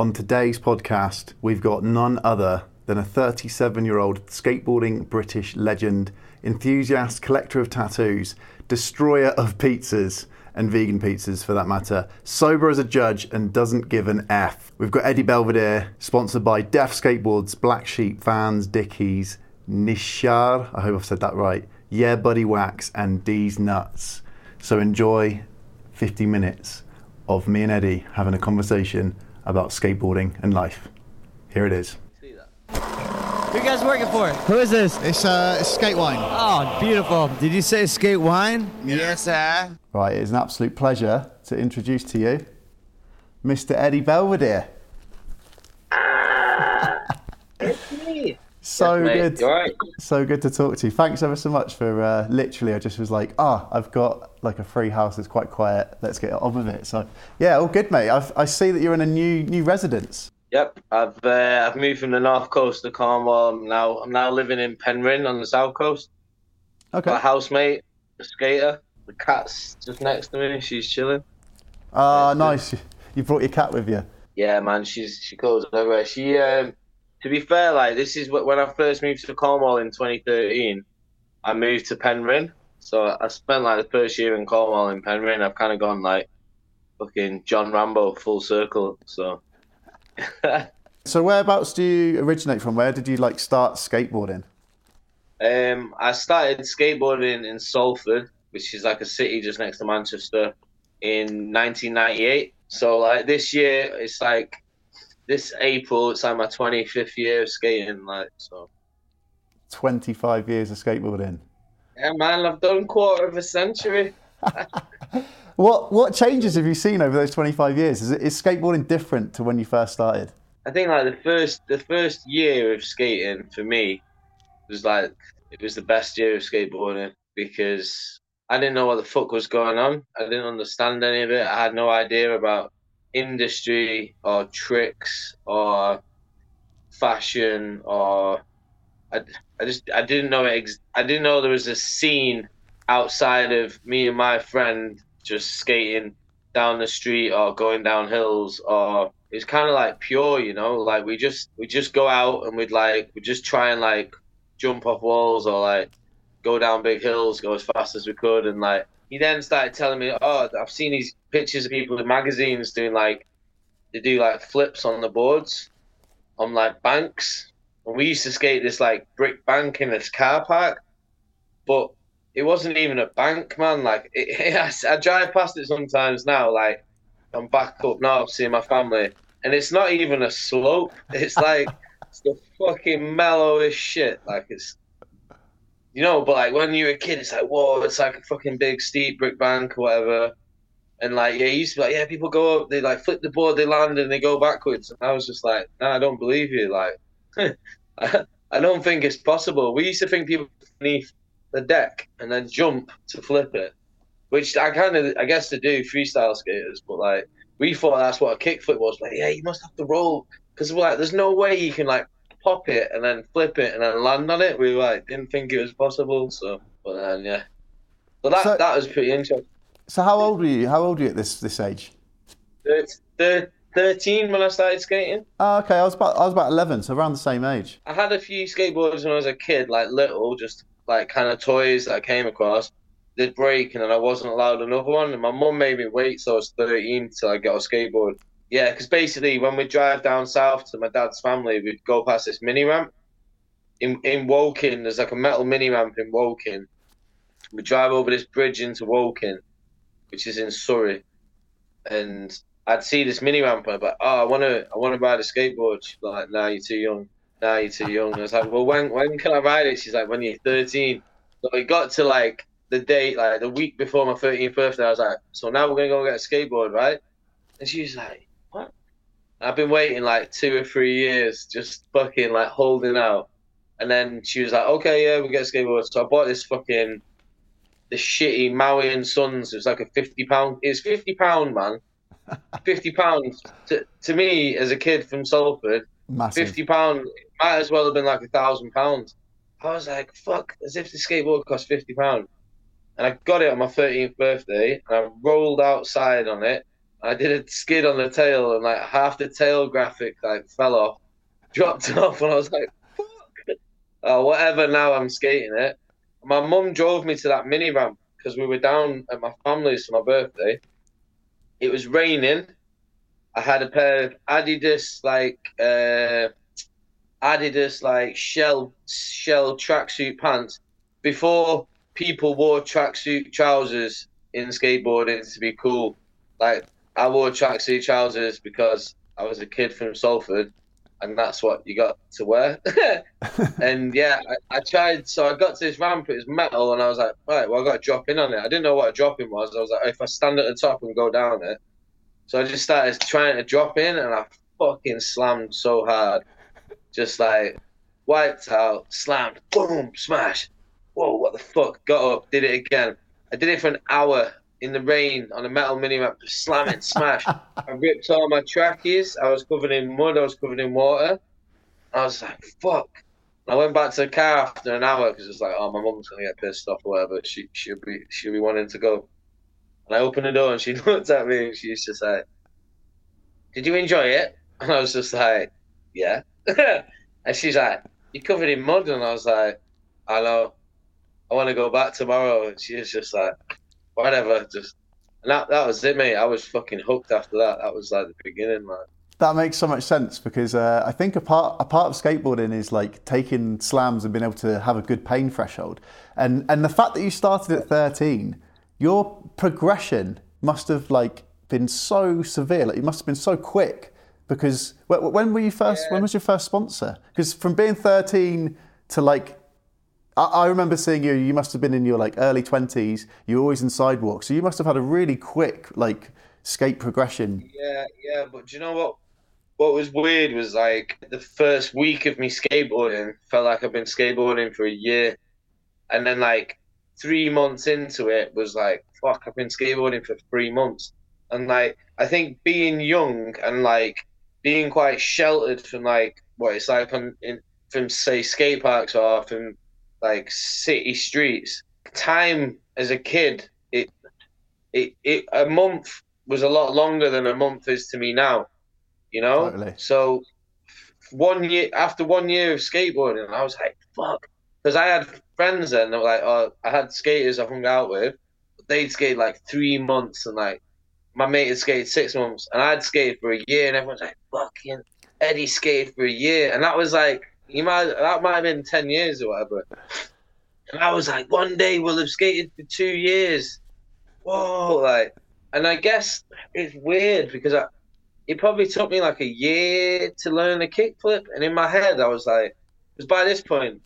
On today's podcast, we've got none other than a 37 year old skateboarding British legend, enthusiast, collector of tattoos, destroyer of pizzas, and vegan pizzas for that matter, sober as a judge and doesn't give an F. We've got Eddie Belvedere, sponsored by Death Skateboards, Black Sheep, Vans, Dickies, Nishar, I hope I've said that right, Yeah Buddy Wax, and D's Nuts. So enjoy 50 minutes of me and Eddie having a conversation about skateboarding and life. Here it is. Who you guys working for? Who is this? It's uh, it's skate wine. Oh, beautiful. Did you say skate wine? Yes, sir. Right, it is an absolute pleasure to introduce to you Mr. Eddie Belvedere. So Yes, good. Right? So good to talk to you. Thanks ever so much for uh, literally. I just was like, ah, I've got like a free house that's quite quiet. Let's get on with it. So yeah, all good, mate. I've, I see that you're in a new new residence. Yep, I've uh, I've moved from the north coast to Cornwall. I'm now I'm now living in Penryn on the south coast. Okay. A housemate, a skater. The cat's just next to me. She's chilling. Ah, nice. You brought your cat with you. Yeah, man, she's she goes everywhere. She um, to be fair, like this is when I first moved to Cornwall in 2013. I moved to Penryn, so I spent like the first year in Cornwall in Penryn. I've kind of gone like fucking John Rambo full circle. So. So whereabouts do you originate from? Where did you like start skateboarding? Um, I started skateboarding in Salford, which is like a city just next to Manchester, in 1998. So like this year, it's like this April, it's like my 25th year of skating. Like so, 25 years of skateboarding. yeah, man, I've done quarter of a century. What what changes have you seen over those 25 years? Is, is skateboarding different to when you first started? I think like the first the first year of skating for me was like it was the best year of skateboarding because I didn't know what the fuck was going on. I didn't understand any of it. I had no idea about industry or tricks or fashion or I, I just I didn't know it ex- I didn't know there was a scene outside of me and my friend just skating down the street or going down hills or it's kind of like pure you know? Like we just we just go out and we'd like we just try and like jump off walls or like go down big hills go as fast as we could and like he then started telling me oh i've seen these pictures of people in magazines doing like they do like flips on the boards on like banks and we used to skate this like brick bank in this car park but it wasn't even a bank, man. Like, it, I, drive past it sometimes now. Like, I'm back up now, seeing my family, and it's not even a slope. It's like it's the fucking mellowest shit. Like, it's you know, but like when you're a kid, it's like whoa, it's like a fucking big steep brick bank or whatever. And like, yeah, you used to be like, yeah, people go up, they like flip the board, they land, and they go backwards. And I was just like, no, I don't believe you. Like, I, don't think it's possible. We used to think people beneath the deck and then jump to flip it, which I kind of, I guess, to do freestyle skaters. But like, we thought that's what a kickflip was. Like, yeah, you must have to roll because we're like, there's no way you can like pop it and then flip it and then land on it. We like didn't think it was possible. So, but then yeah, but that So- that was pretty interesting. So how old were you? How old were you at this this age? It's thir- 13 when I started skating. Oh, okay, I was about I was about 11, so around the same age. I had a few skateboards when I was a kid, like little, just like kind of toys that I came across. They'd break, and then I wasn't allowed another one. And my mum made me wait so I was 13 till I got a skateboard. Yeah, because basically, when we drive down south to my dad's family, we'd go past this mini ramp. In in Woking, there's like a metal mini ramp in Woking. We drive over this bridge into Woking, which is in Surrey, and I'd see this mini ramp and I'd be like, oh, I want to, I want to ride a skateboard. She'd be like, nah, you're too young. Nah, you're too young. I was like, well, when, when can I ride it? She's like, when you're 13. So it got to like the date, like the week before my 13th birthday. I was like, so now we're gonna go get a skateboard, right? And she's like, what? I've been waiting like two or three years, just fucking like holding out. And then she was like, okay, yeah, we get a skateboard. So I bought this fucking, the shitty Maui and Sons. It was like a 50 pound, it's 50 pound, man. 50 pounds to, to me as a kid from Salford, Massive. 50 pound might as well have been like a thousand pounds. I was like, fuck, as if the skateboard cost 50 pound. And I got it on my 13th birthday and I rolled outside on it I did a skid on the tail, and like half the tail graphic like fell off, dropped off, and I was like, "Fuck!" Oh, whatever. Now I'm skating it. My mum drove me to that mini ramp because we were down at my family's for my birthday. It was raining. I had a pair of Adidas like uh, Adidas like shell shell tracksuit pants before people wore tracksuit trousers in skateboarding to be cool. Like I wore tracksuit trousers because I was a kid from Salford, and that's what you got to wear. and yeah, I, I, tried. So I got to this ramp. It was metal, and I was like, right, well, I got to drop in on it. I didn't know what a drop in was. I was like, if I stand at the top and go down it. So I just started trying to drop in, and I fucking slammed so hard, just like wiped out, slammed, boom, smash. Whoa, what the fuck? Got up, did it again. I did it for an hour in the rain on a metal mini ramp, slam smash. I ripped all my trackies. I was covered in mud. I was covered in water. I was like, fuck. I went back to the car after an hour because it's like, oh, my mum's gonna get pissed off or whatever. She she'll be she'll be wanting to go. And I opened the door and she looked at me and she's just like, "Did you enjoy it?" And I was just like, "Yeah." and she's like, "You're covered in mud," and I was like, "I know. I want to go back tomorrow." And she was just like, whatever. Just and that that was it, mate. I was fucking hooked after that. That was like the beginning, man. That makes so much sense because uh, I think a part a part of skateboarding is like taking slams and being able to have a good pain threshold, and and the fact that you started at thirteen, your progression must have like been so severe. Like you must have been so quick because when were you first? Yeah. When was your first sponsor? Because from being thirteen to like I, remember seeing you. You must have been in your like early twenties. You were always in sidewalk, so you must have had a really quick like skate progression. Yeah, yeah. But do you know what? What was weird was like the first week of me skateboarding felt like I've been skateboarding for a year, and then like three months into it was like fuck, I've been skateboarding for three months, and like I think being young and like being quite sheltered from like what it's like on in from say skate parks or from like city streets. Time as a kid, it it it a month was a lot longer than a month is to me now. You know, totally. so one year after one year of skateboarding, I was like, "Fuck," because I had friends then. They were like, "Oh, I had skaters I hung out with. They'd skate like three months, and like my mate had skated six months, and I'd skated for a year, and everyone's like, "Fucking Eddie skated for a year," and that was like he might that might have been ten years or whatever. And I was like, one day we'll have skated for two years. Whoa, like, and I guess it's weird because I, it probably took me like a year to learn a kickflip, and in my head I was like, because by this point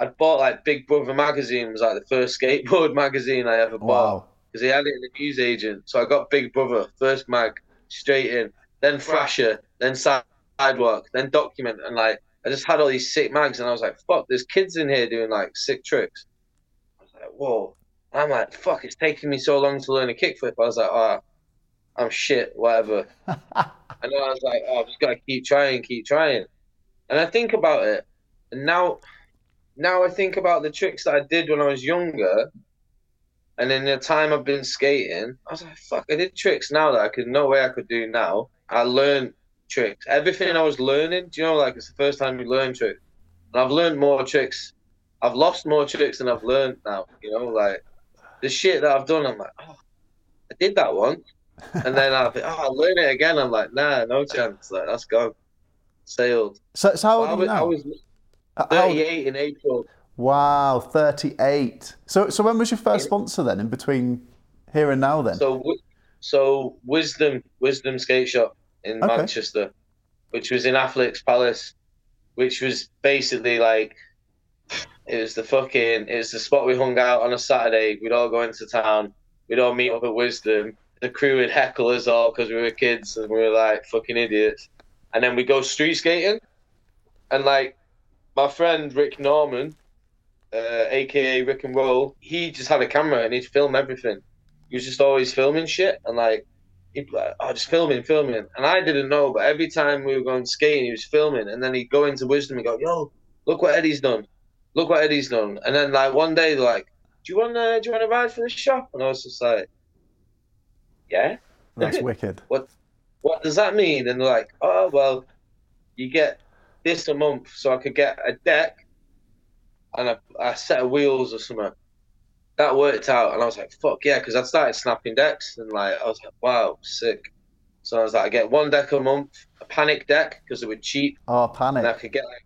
I'd bought like Big Brother magazine was like the first skateboard magazine I ever bought because he had it in the newsagent. So I got Big Brother first mag straight in, then Thrasher, then Sidewalk, then Document, and like I just had all these sick mags, and I was like, "Fuck, there's kids in here doing like sick tricks." I was like, "Whoa!" And I'm like, "Fuck, it's taking me so long to learn a kickflip." I was like, "Oh, I'm shit, whatever." and then I was like, "Oh, I've just got to keep trying, keep trying." And I think about it, and now, now I think about the tricks that I did when I was younger, and in the time I've been skating, I was like, "Fuck, I did tricks now that I could no way I could do now." I learned tricks. Everything I was learning, do you know, like it's the first time you learn tricks. And I've learned more tricks. I've lost more tricks than I've learned now. You know, like the shit that I've done, I'm like, oh, I did that one. And then I'll be, oh, I'll learn it again. I'm like, nah, no chance. Like, that's gone. Sailed. So, so how old are you now? I was uh, 38 in April. Wow, 38. So, so when was your first sponsor then, in between here and now then? So, so Wisdom, Wisdom Skate Shop in okay. Manchester, which was in Affleck's Palace, which was basically like it was the fucking it was the spot we hung out on a Saturday. We'd all go into town. We'd all meet up at Wisdom. The crew would heckle us all because we were kids and we were like fucking idiots. And then we go street skating, and like my friend Rick Norman, uh, aka Rick and Roll, he just had a camera and he'd film everything. He was just always filming shit and like he'd like, oh, just filming, filming. And I didn't know, but every time we were going skating, he was filming. And then he'd go into wisdom and go, yo, look what Eddie's done. Look what Eddie's done. And then like one day they're like, do you want to, do you want to ride for the shop? And I was just like, yeah. That's wicked. what what does that mean? And they're like, oh well, you get this a month, so I could get a deck and a, a set of wheels or something. That worked out, and I was like, fuck yeah, because I'd started snapping decks, and like I was like, wow, sick. So I was like, I get one deck a month, a panic deck because they were cheap, Oh, panic! and I could get like,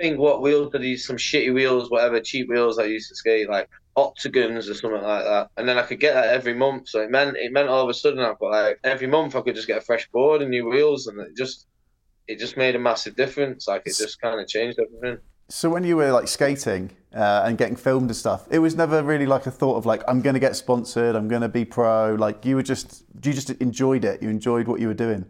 I think what wheels did I use? Some shitty wheels, whatever cheap wheels I used to skate, like octagons or something like that. And then I could get that every month. So it meant it meant all of a sudden I've got like every month I could just get a fresh board and new wheels, and it just it just made a massive difference. Like it just kind of changed everything. So when you were like skating uh, and getting filmed and stuff, it was never really like a thought of like I'm going to get sponsored, I'm going to be pro. Like you were just you just enjoyed it. You enjoyed what you were doing.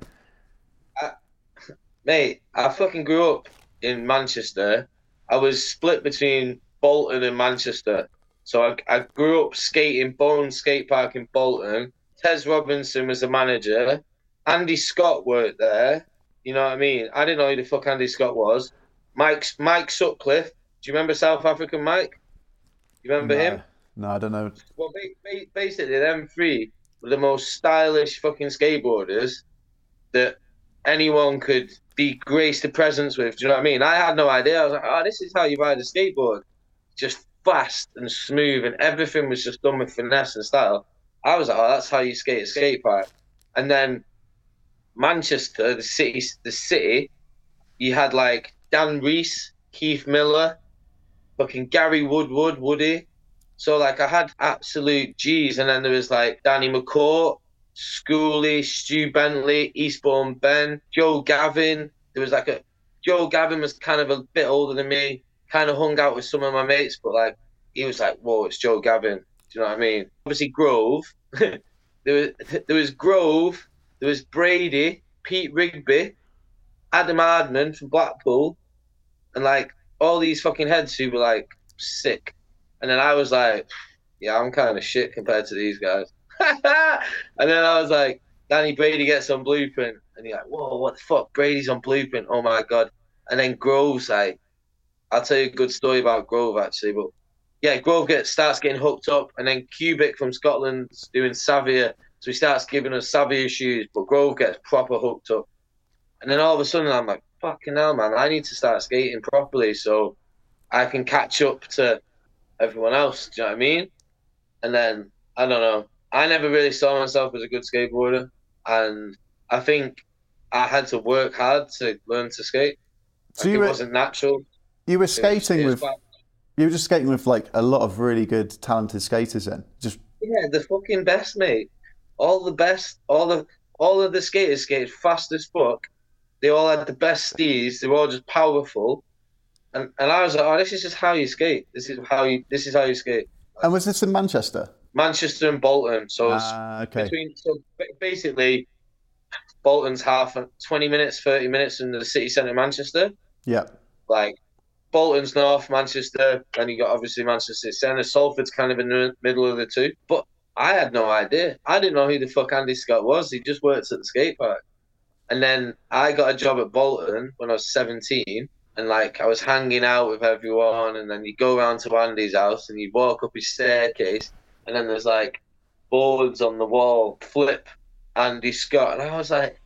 Mate, I fucking grew up in Manchester. I was split between Bolton and Manchester. So I, I grew up skating Bone Skate Park in Bolton. Tez Robinson was the manager. Andy Scott worked there. You know what I mean? I didn't know who the fuck Andy Scott was. Mike Mike Sutcliffe. Do you remember South African Mike? You remember no. him? No, I don't know. Well, ba- ba- basically, them three were the most stylish fucking skateboarders that anyone could be graced the presence with. Do you know what I mean? I had no idea. I was like, oh, this is how you ride a skateboard. Just fast and smooth, and everything was just done with finesse and style. I was like, oh, that's how you skate a skate park. And then Manchester, the city, the city, you had like Dan Reese, Keith Miller, fucking Gary Woodward, Woody. So like I had absolute G's, and then there was like Danny McCourt, Schooley, Stu Bentley, Eastbourne Ben, Joe Gavin. There was like a Joe Gavin was kind of a bit older than me, kind of hung out with some of my mates, but like he was like, whoa, it's Joe Gavin. Do you know what I mean? Obviously Grove. there was there was Grove, there was Brady, Pete Rigby, Adam Hardman from Blackpool, and like all these fucking heads who were like sick. And then I was like, yeah, I'm kind of shit compared to these guys. and then I was like, Danny Brady gets on blueprint, and you're like, whoa, what the fuck? Brady's on blueprint. Oh my god. And then Grove's like, I'll tell you a good story about Grove actually, but yeah, Grove gets starts getting hooked up, and then Cubic from Scotland's doing Savier, so he starts giving us Savier shoes, but Grove gets proper hooked up. And then all of a sudden, I'm like, fucking hell, man, I need to start skating properly so I can catch up to everyone else. Do you know what I mean? And then I don't know. I never really saw myself as a good skateboarder, and I think I had to work hard to learn to skate. So Like, you it were wasn't natural. you were skating was with like- you were just skating with like a lot of really good talented skaters. Then just Yeah, the fucking best, mate. All the best, all the all of the skaters skated fast as fuck. They all had the best steeds. They were all just powerful. And and I was like, oh, this is just how you skate. This is how you this is how you skate. and was this in Manchester? Manchester and Bolton. So it's Ah, okay. between so basically Bolton's half twenty minutes, thirty minutes in the city centre of Manchester. Yeah. Like Bolton's north, Manchester, and you got obviously Manchester Centre. Salford's kind of in the middle of the two. But I had no idea. I didn't know who the fuck Andy Scott was. He just worked at the skate park. And then I got a job at Bolton when I was 17. And like I was hanging out with everyone. And then you go around to Andy's house and you walk up his staircase. And then there's like boards on the wall, flip Andy Scott. And I was like,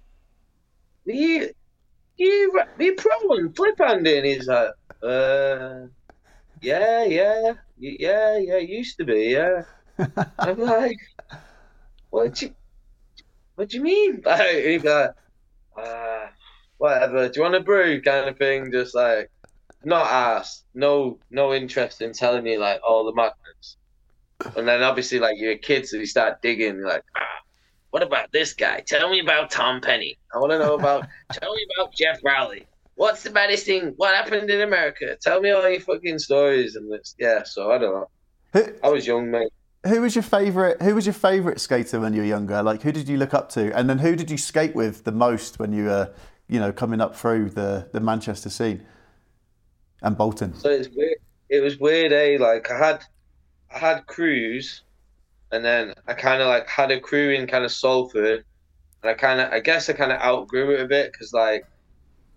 "Are you, you, you pro and flip Andy? And he's like, uh, yeah, yeah, yeah, yeah, used to be, yeah. I'm like, what do you, what do you mean? Like, uh, whatever. Do you want a brew? Kind of thing. Just like, not asked. No, no interest in telling you like all the madness. And then obviously, like you're a kid, so you start digging. Like, ah, what about this guy? Tell me about Tom Penny. I want to know about. tell me about Geoff Rowley. What's the baddest thing? What happened in America? Tell me all your fucking stories. And this. yeah, so I don't know. I was young, mate. Who was your favorite? Who was your favorite skater when you were younger? Like who did you look up to? And then who did you skate with the most when you were, you know, coming up through the the Manchester scene and Bolton? So it's weird. It was weird, eh? Like I had, I had crews, and then I kind of like had a crew in kind of Salford, and I kind of, I guess I kind of outgrew it a bit because like,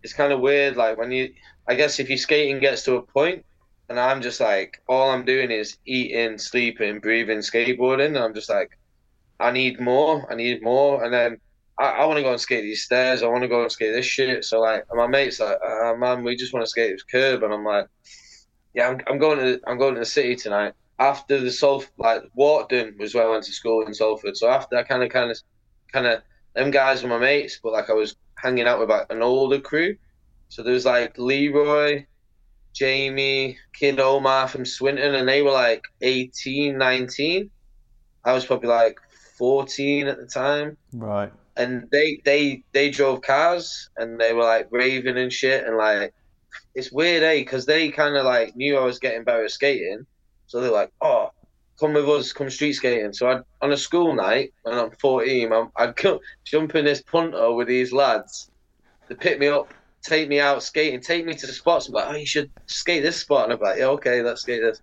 it's kind of weird. Like when you, I guess if your skating gets to a point, and I'm just like, all I'm doing is eating, sleeping, breathing, skateboarding, and I'm just like, I need more, I need more, and then I, I want to go and skate these stairs. I want to go and skate this shit. So like, my mates like, uh, man, we just want to skate this curb, and I'm like, yeah, I'm, I'm going to I'm going to the city tonight. After the Salford, like Wharton was where I went to school in Salford. So after I kind of kind of kind of them guys were my mates, but like I was hanging out with like an older crew. So there was like Leroy, Jamie, Kid Omar from Swinton, and they were like 18, 19. I was probably like 14 at the time. Right. And they they they drove cars and they were like raving and shit and like it's weird, eh? Because they kind of like knew I was getting better at skating, so they're like, "Oh, come with us, come street skating." So I, on a school night when I'm 14, I'm, I'd go, jump in this punto with these lads. They pick me up, take me out skating, take me to the spots. I'm like, "Oh, you should skate this spot," and I'm like, "Yeah, okay, let's skate this."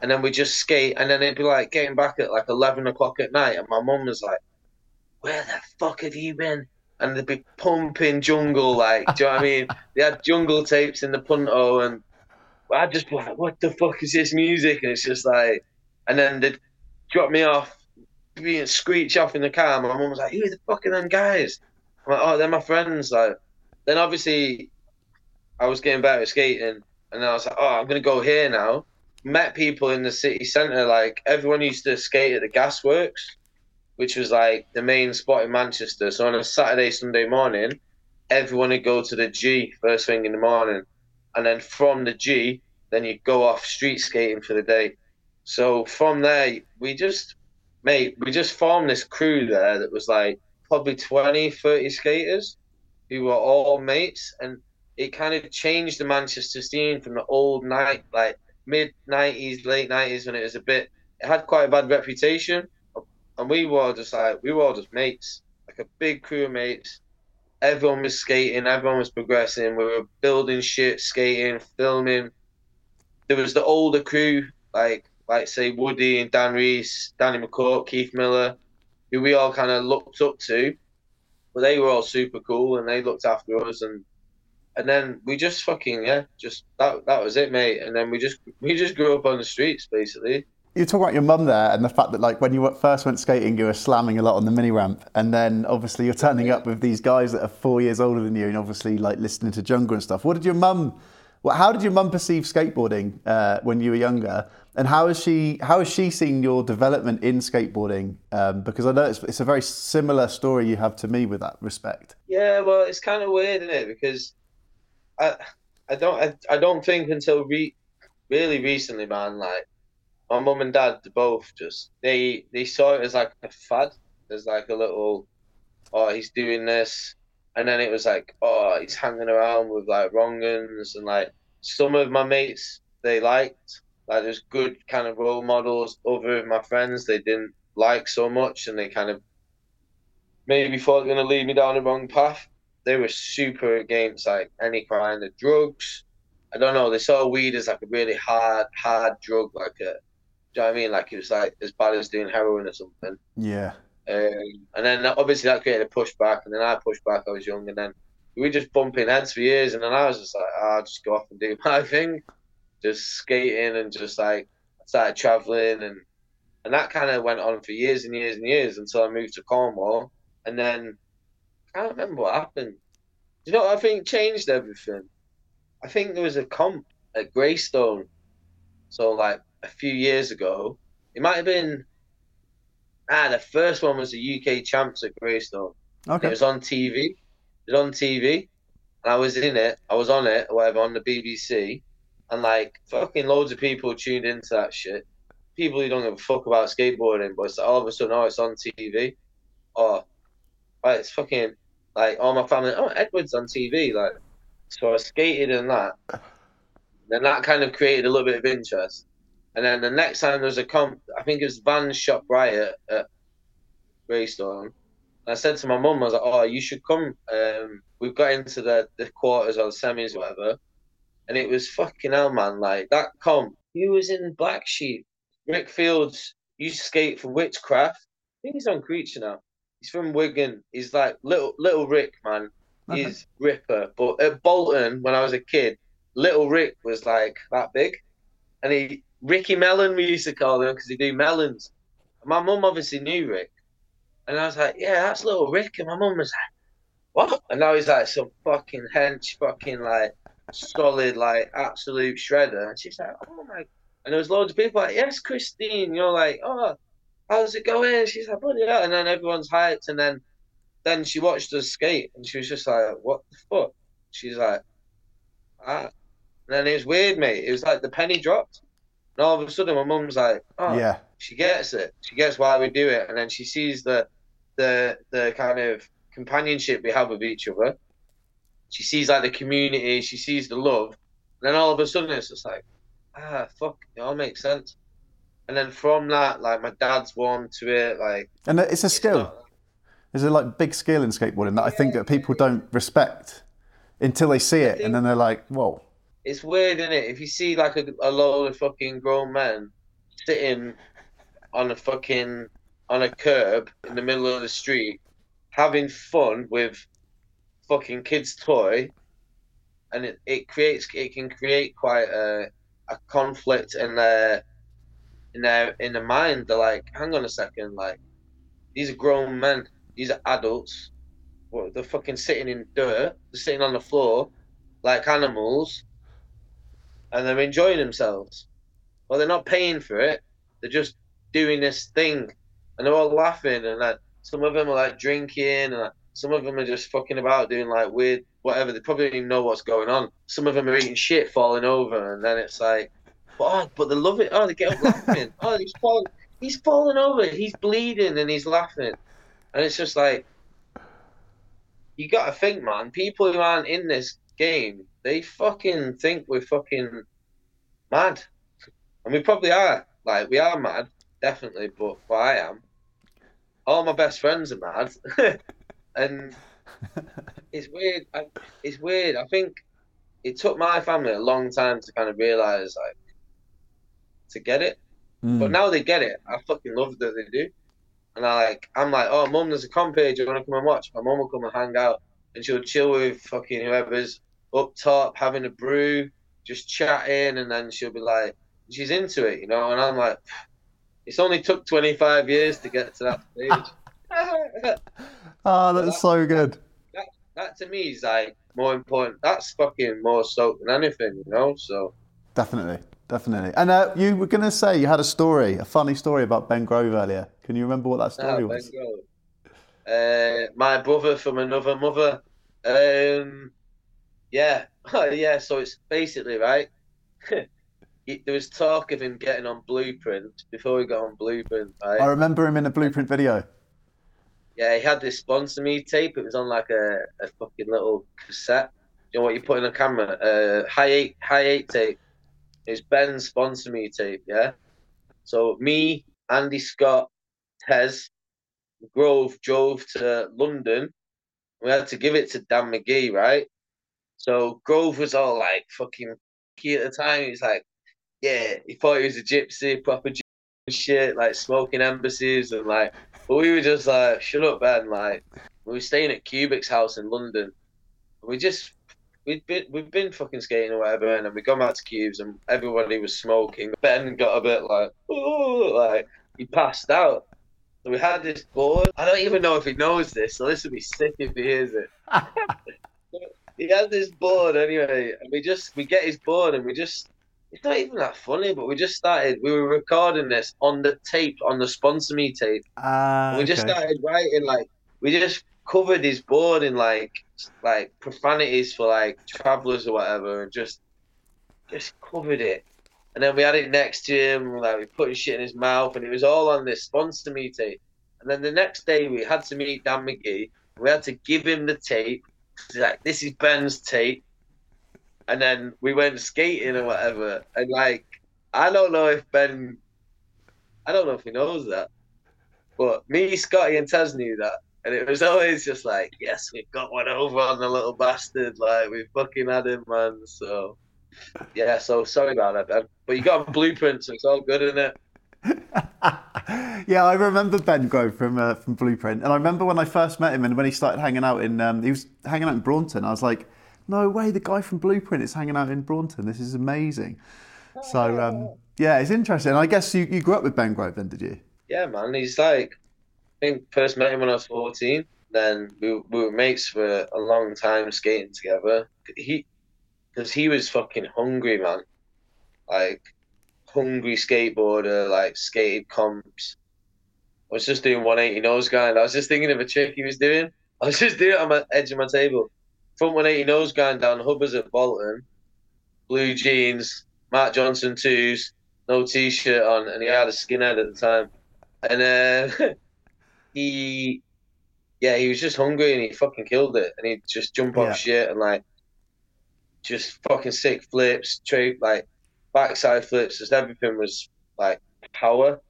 And then we just skate, and then it'd be like getting back at like 11 o'clock at night, and my mum was like, "Where the fuck have you been?" and they'd be pumping jungle like do you know what I mean? They had jungle tapes in the punto and I'd just be like, what the fuck is this music? And it's just like and then they'd drop me off, being screech off in the car. My mum was like, Who the fuck are them guys? I'm like, Oh, they're my friends. Like then obviously I was getting better at skating and I was like, Oh, I'm gonna go here now. Met people in the city centre, like everyone used to skate at the gasworks which was like the main spot in Manchester. So on a Saturday, Sunday morning, everyone would go to the G first thing in the morning. And then from the G, then you go off street skating for the day. So from there, we just, mate, we just formed this crew there that was like probably 20, 30 skaters who were all mates. And it kind of changed the Manchester scene from the old night, like mid 90s, late 90s, when it was a bit, it had quite a bad reputation and we were just like we were all just mates, like a big crew of mates. Everyone was skating, everyone was progressing. We were building shit, skating, filming. There was the older crew, like like say Woody and Dan Reese, Danny McCourt, Keith Miller, who we all kind of looked up to. But they were all super cool and they looked after us and and then we just fucking yeah, just that that was it, mate. And then we just we just grew up on the streets basically. You talk about your mum there and the fact that like when you first went skating you were slamming a lot on the mini ramp. And then obviously you're turning up with these guys that are four years older than you and obviously like listening to jungle and stuff. What did your mum well, how did your mum perceive skateboarding uh, when you were younger and how is she how is she seeing your development in skateboarding um, because i know it's, it's, a very similar story you have to me with that respect yeah well it's kind of weird isn't it because i i don't i, I don't think until re- really recently man like my mum and dad both just they they saw it as like a fad. There's like a little, oh, he's doing this, and then it was like, oh, he's hanging around with like wrongans and like some of my mates they liked. Like there's good kind of role models. Other of my friends they didn't like so much, and they kind of maybe thought they're gonna lead me down the wrong path. They were super against like any kind of drugs. I don't know. They saw weed as like a really hard, hard drug, like a do you know what I mean? Like it was like as bad as doing heroin or something. Yeah. Um, and then obviously that created a pushback, and then I pushed back. I was young, and then we were just bumping heads for years, and then I was just like, oh, I'll just go off and do my thing, just skating and just like started traveling, and and that kind of went on for years and years and years until I moved to Cornwall, and then I can't remember what happened. You know I think changed everything? I think there was a comp at Greystone, so like a few years ago. It might have been ah the first one was the UK champs at Greystone. Okay. It was on TV. It was on TV, and I was in it. I was on it, or whatever, on the BBC, and like fucking loads of people tuned into that shit. People who don't give a fuck about skateboarding, but it's like, all of a sudden, oh, it's on TV. Oh, right, it's fucking like all my family. Oh, Edward's on TV. Like, so I skated in that. Then that kind of created a little bit of interest. And then the next time there was a comp, I think it was Vans Shop Riot at Greystone. I said to my mum, I was like, "Oh, you should come. Um, we've got into the, the quarters or the semis, whatever." And it was fucking hell, man. Like that comp. He was in Black Sheep. Rick Fields used to skate for Witchcraft. I think he's on Creature now. He's from Wigan. He's like little little Rick, man. Okay. He's ripper. But at Bolton, when I was a kid, little Rick was like that big, and he Ricky Melon, we used to call him because he do melons. My mum obviously knew Rick, And I was like, yeah, that's little Rick. And my mum was like, what? And now he's like some fucking hench, fucking like solid, like absolute shredder. And she's like, oh my. And there was loads of people like, yes, Christine. You're like, oh, how's it going? She's like, bloody hell. And then everyone's hyped. And then, then she watched us skate, and she was just like, what the fuck? She's like, ah. And then it was weird, mate. It was like the penny dropped. And all of a sudden, my mum's like, oh, Yeah. she gets it. She gets why we do it, and then she sees the the the kind of companionship we have with each other. She sees like the community. She sees the love, and then all of a sudden it's just like, ah, fuck, it all makes sense. And then from that, like my dad's warm to it. Like And it's a it's skill. not- There's a like big skill in skateboarding that I think that people don't respect until they see it, and then they're like, "Whoa." it's weird, isn't it? If you see like a, a load of fucking grown men sitting on a fucking on a curb in the middle of the street, having fun with fucking kids' toy, and it, it creates it can create quite a a conflict in their in their in the mind. They're like, hang on a second, like these are grown men, these are adults. Well, they're fucking sitting in dirt, they're sitting on the floor like animals and they're enjoying themselves. Well, they're not paying for it. They're just doing this thing, and they're all laughing. And like some of them are like drinking, and like, some of them are just fucking about doing like weird whatever. They probably don't even know what's going on. Some of them are eating shit, falling over, and then it's like, oh, but they love it. Oh, they get up laughing. oh, he's falling. He's falling over. He's bleeding, and he's laughing, and it's just like. You gotta think, man. People who aren't in this game, they fucking think we're fucking mad. And we probably are. Like, we are mad, definitely, but, but I am. All my best friends are mad. and it's weird. I, it's weird. I think it took my family a long time to kind of realize, like, to get it. Hmm. But now they get it. I fucking love that they do. And I like, I'm like, oh, mum, there's a comp page. You want to come and watch? My mum will come and hang out, and she'll chill with fucking whoever's up top having a brew, just chatting, and then she'll be like, she's into it, you know. And I'm like, it's only took 25 years to get to that stage. Oh, that's so good. that that, to me is like more important. That's fucking more stoked than anything, you know. So Definitely, definitely. And uh, you were going to say you had a story, a funny story about Ben Grove earlier. Can you remember what that Ah, story Ben was? Grove. Uh, my brother from another mother. Um, yeah, yeah. So it's basically right. He- there was talk of him getting on Blueprint before he got on Blueprint, right? I remember him in a Blueprint video. Yeah, he had this sponsor me tape. It was on like a, a fucking little cassette. You know what you put in a camera? Uh, high eight, high eight tape. It's Ben's sponsor me tape. Yeah. So me, Andy Scott, Tez, Grove drove to London. We had to give it to Dan Magee, right? So Grove was all like fucking key at the time. He was like, yeah, he thought he was a gypsy, proper shit, like smoking embassies and like. But we were just like, shut up, Ben. Like, we were staying at Cubic's house in London. We just, we'd been, we've been fucking skating or whatever, and then we gone back to Cubes, and everybody was smoking. Ben got a bit like, oh, like he passed out. So we had this board. I don't even know if he knows this, so this would be sick if he hears it. he had this board anyway, and we just we get his board and we just it's not even that funny, but we just started we were recording this on the tape, on the sponsor me tape. Ah, we just okay. started writing like we just covered his board in like like profanities for like travelers or whatever and just just covered it. And then we had it next to him, like we put his shit in his mouth, and it was all on this sponsor me tape. And then the next day we had to meet Dan Magee. We had to give him the tape. He's like, this is Ben's tape. And then we went skating or whatever. And like, I don't know if Ben, I don't know if he knows that. But me, Scotty, and Taz knew that. And it was always just like, yes, we've got one over on the little bastard. Like, we fucking had him, man. So, yeah, so sorry about that, Ben. But you got a blueprint, so it's all good, isn't it? yeah, I remember Ben Grove from uh, from Blueprint, and I remember when I first met him and when he started hanging out in um, he was hanging out in Braunton. I was like, no way, the guy from Blueprint is hanging out in Braunton. This is amazing. So um, yeah, it's interesting. I guess you, you grew up with Ben Grove then, did you? Yeah, man. He's like, I think first met him when I was 14. Then we, we were mates for a long time skating together. He, because he was fucking hungry, man. Like, hungry skateboarder, like, skated comps. I was just doing 180 nose grind. I was just thinking of a trick he was doing. I was just doing it on the edge of my table. Front 180 nose grind down Hubbers at Bolton. Blue jeans, Marc Johnson twos, no t-shirt on, and he had a skinhead at the time. And uh, he, yeah, he was just hungry and he fucking killed it. And he'd just jump off Yeah. shit and like, just fucking sick flips, tra- like backside flips. Just everything was like power.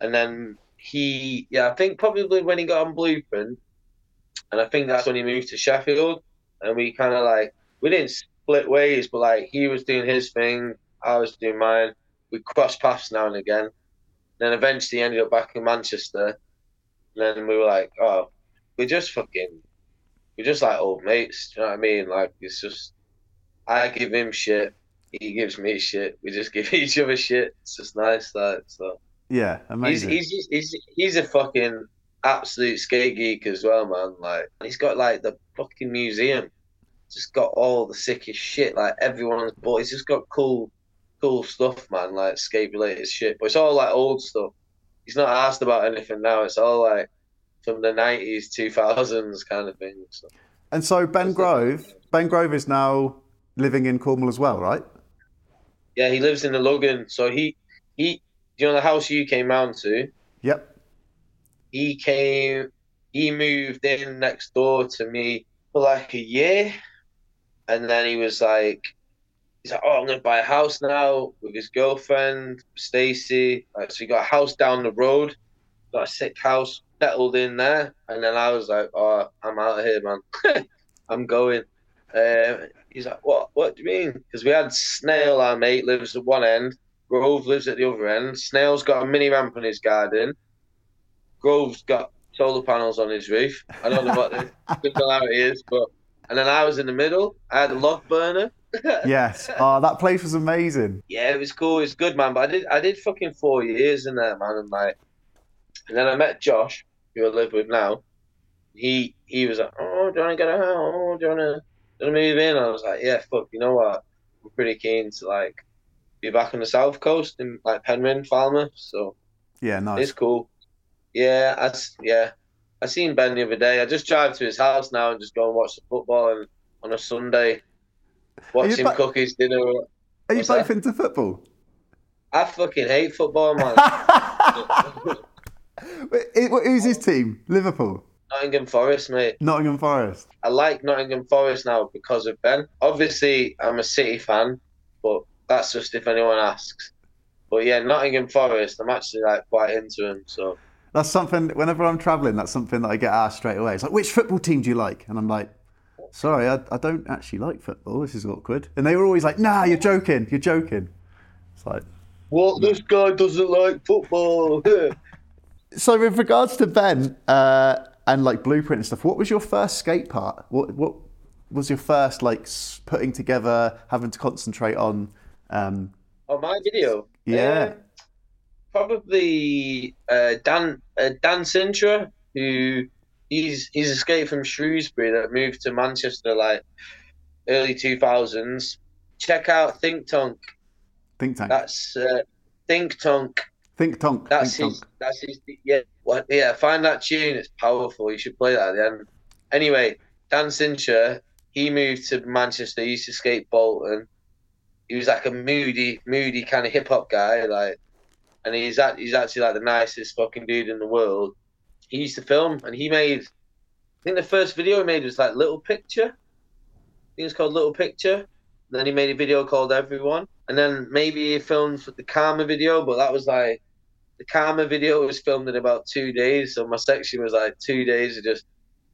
And then he, yeah, I think probably when he got on Blueprint, and I think that's when he moved to Sheffield, and we kind of like we didn't split ways, but like he was doing his thing, I was doing mine. We crossed paths now and again. Then eventually ended up back in Manchester. And then we were like, oh, we're just fucking, we're just like old mates. Do you know what I mean? Like it's just, I give him shit, he gives me shit. We just give each other shit. It's just nice, like so. Yeah, He's amazing. he's just, he's he's a fucking absolute skate geek as well, man. Like he's got like the fucking museum. Just got all the sickest shit. Like everyone's bought. He's just got cool, cool stuff, man. Like skate related shit. But it's all like old stuff. He's not asked about anything now. It's all like from the nineties, two thousands kind of thing. So. and so Ben Grove, Ben Grove is now living in Cornwall as well, right? Yeah, he lives in the Logan. So he he. You know the house you came round to? Yep. he came he moved in next door to me for like a year. And then he was like he's like oh i'm gonna buy a house now with his girlfriend stacy. Like so he got a house down the road got a sick house settled in there. And then i was like oh i'm out of here man. I'm going. Uh, he's like what what do you mean? Because we had snail our mate lives at one end grove lives at the other end. Snail's got a mini ramp in his garden. Grove's got solar panels on his roof. I don't know what the similarity is, but and then I was in the middle. I had a log burner. Yes. Oh, that place was amazing. Yeah, it was cool. It was good, man. But I did I did fucking four years in there, man. And like, and then I met Josh, who I live with now. He he was like, oh, do you want to get a house? Oh, do you want to, do you want to move in? I was like, yeah, fuck. You know what? I'm pretty keen to like be back on the south coast in like Penryn, Falmouth. So Yeah, nice. It's cool. Yeah, I yeah. I seen Ben the other day. I just drive to his house now and just go and watch the football and on a Sunday. Watch him ba- cook his dinner. Are you both that? into football? I fucking hate football, man. Wait, Who's his team? Liverpool, Nottingham Forest, mate. Nottingham Forest. I like Nottingham Forest now because of Ben. Obviously, I'm a City fan, but that's just if anyone asks. But yeah, Nottingham Forest, I'm actually like quite into him. So That's something. Whenever I'm travelling, that's something that I get asked straight away. It's like, which football team do you like? And I'm like, sorry, I, I don't actually like football. This is awkward. And they were always like, Nah, you're joking. You're joking. It's like. what? This guy doesn't like football. So, with regards to Ben uh, and like blueprint and stuff, what was your first skate part? What what was your first like putting together, having to concentrate on? Um, Oh, my video. Yeah. Um, probably uh, Dan uh, Dan Sintra, who he's he's skate from Shrewsbury that moved to Manchester like early two thousands. Check out Think Tonk. think tank. That's uh, Think Tonk. think tonk. That's think his. tonk. That's his. Yeah. What? Yeah. Find that tune. It's powerful. You should play that at the end. Anyway, Dan Sintra. He moved to Manchester. He used to skate Bolton. He was like a moody, moody kind of hip hop guy. Like, and he's act, he's actually like the nicest fucking dude in the world. He used to film, and he made. I think the first video he made was like Little Picture. I think it's called Little Picture. And Then he made a video called Everyone, and then maybe he filmed the Karma video, but that was like the Karma video was filmed in about two days. So my section was like two days of just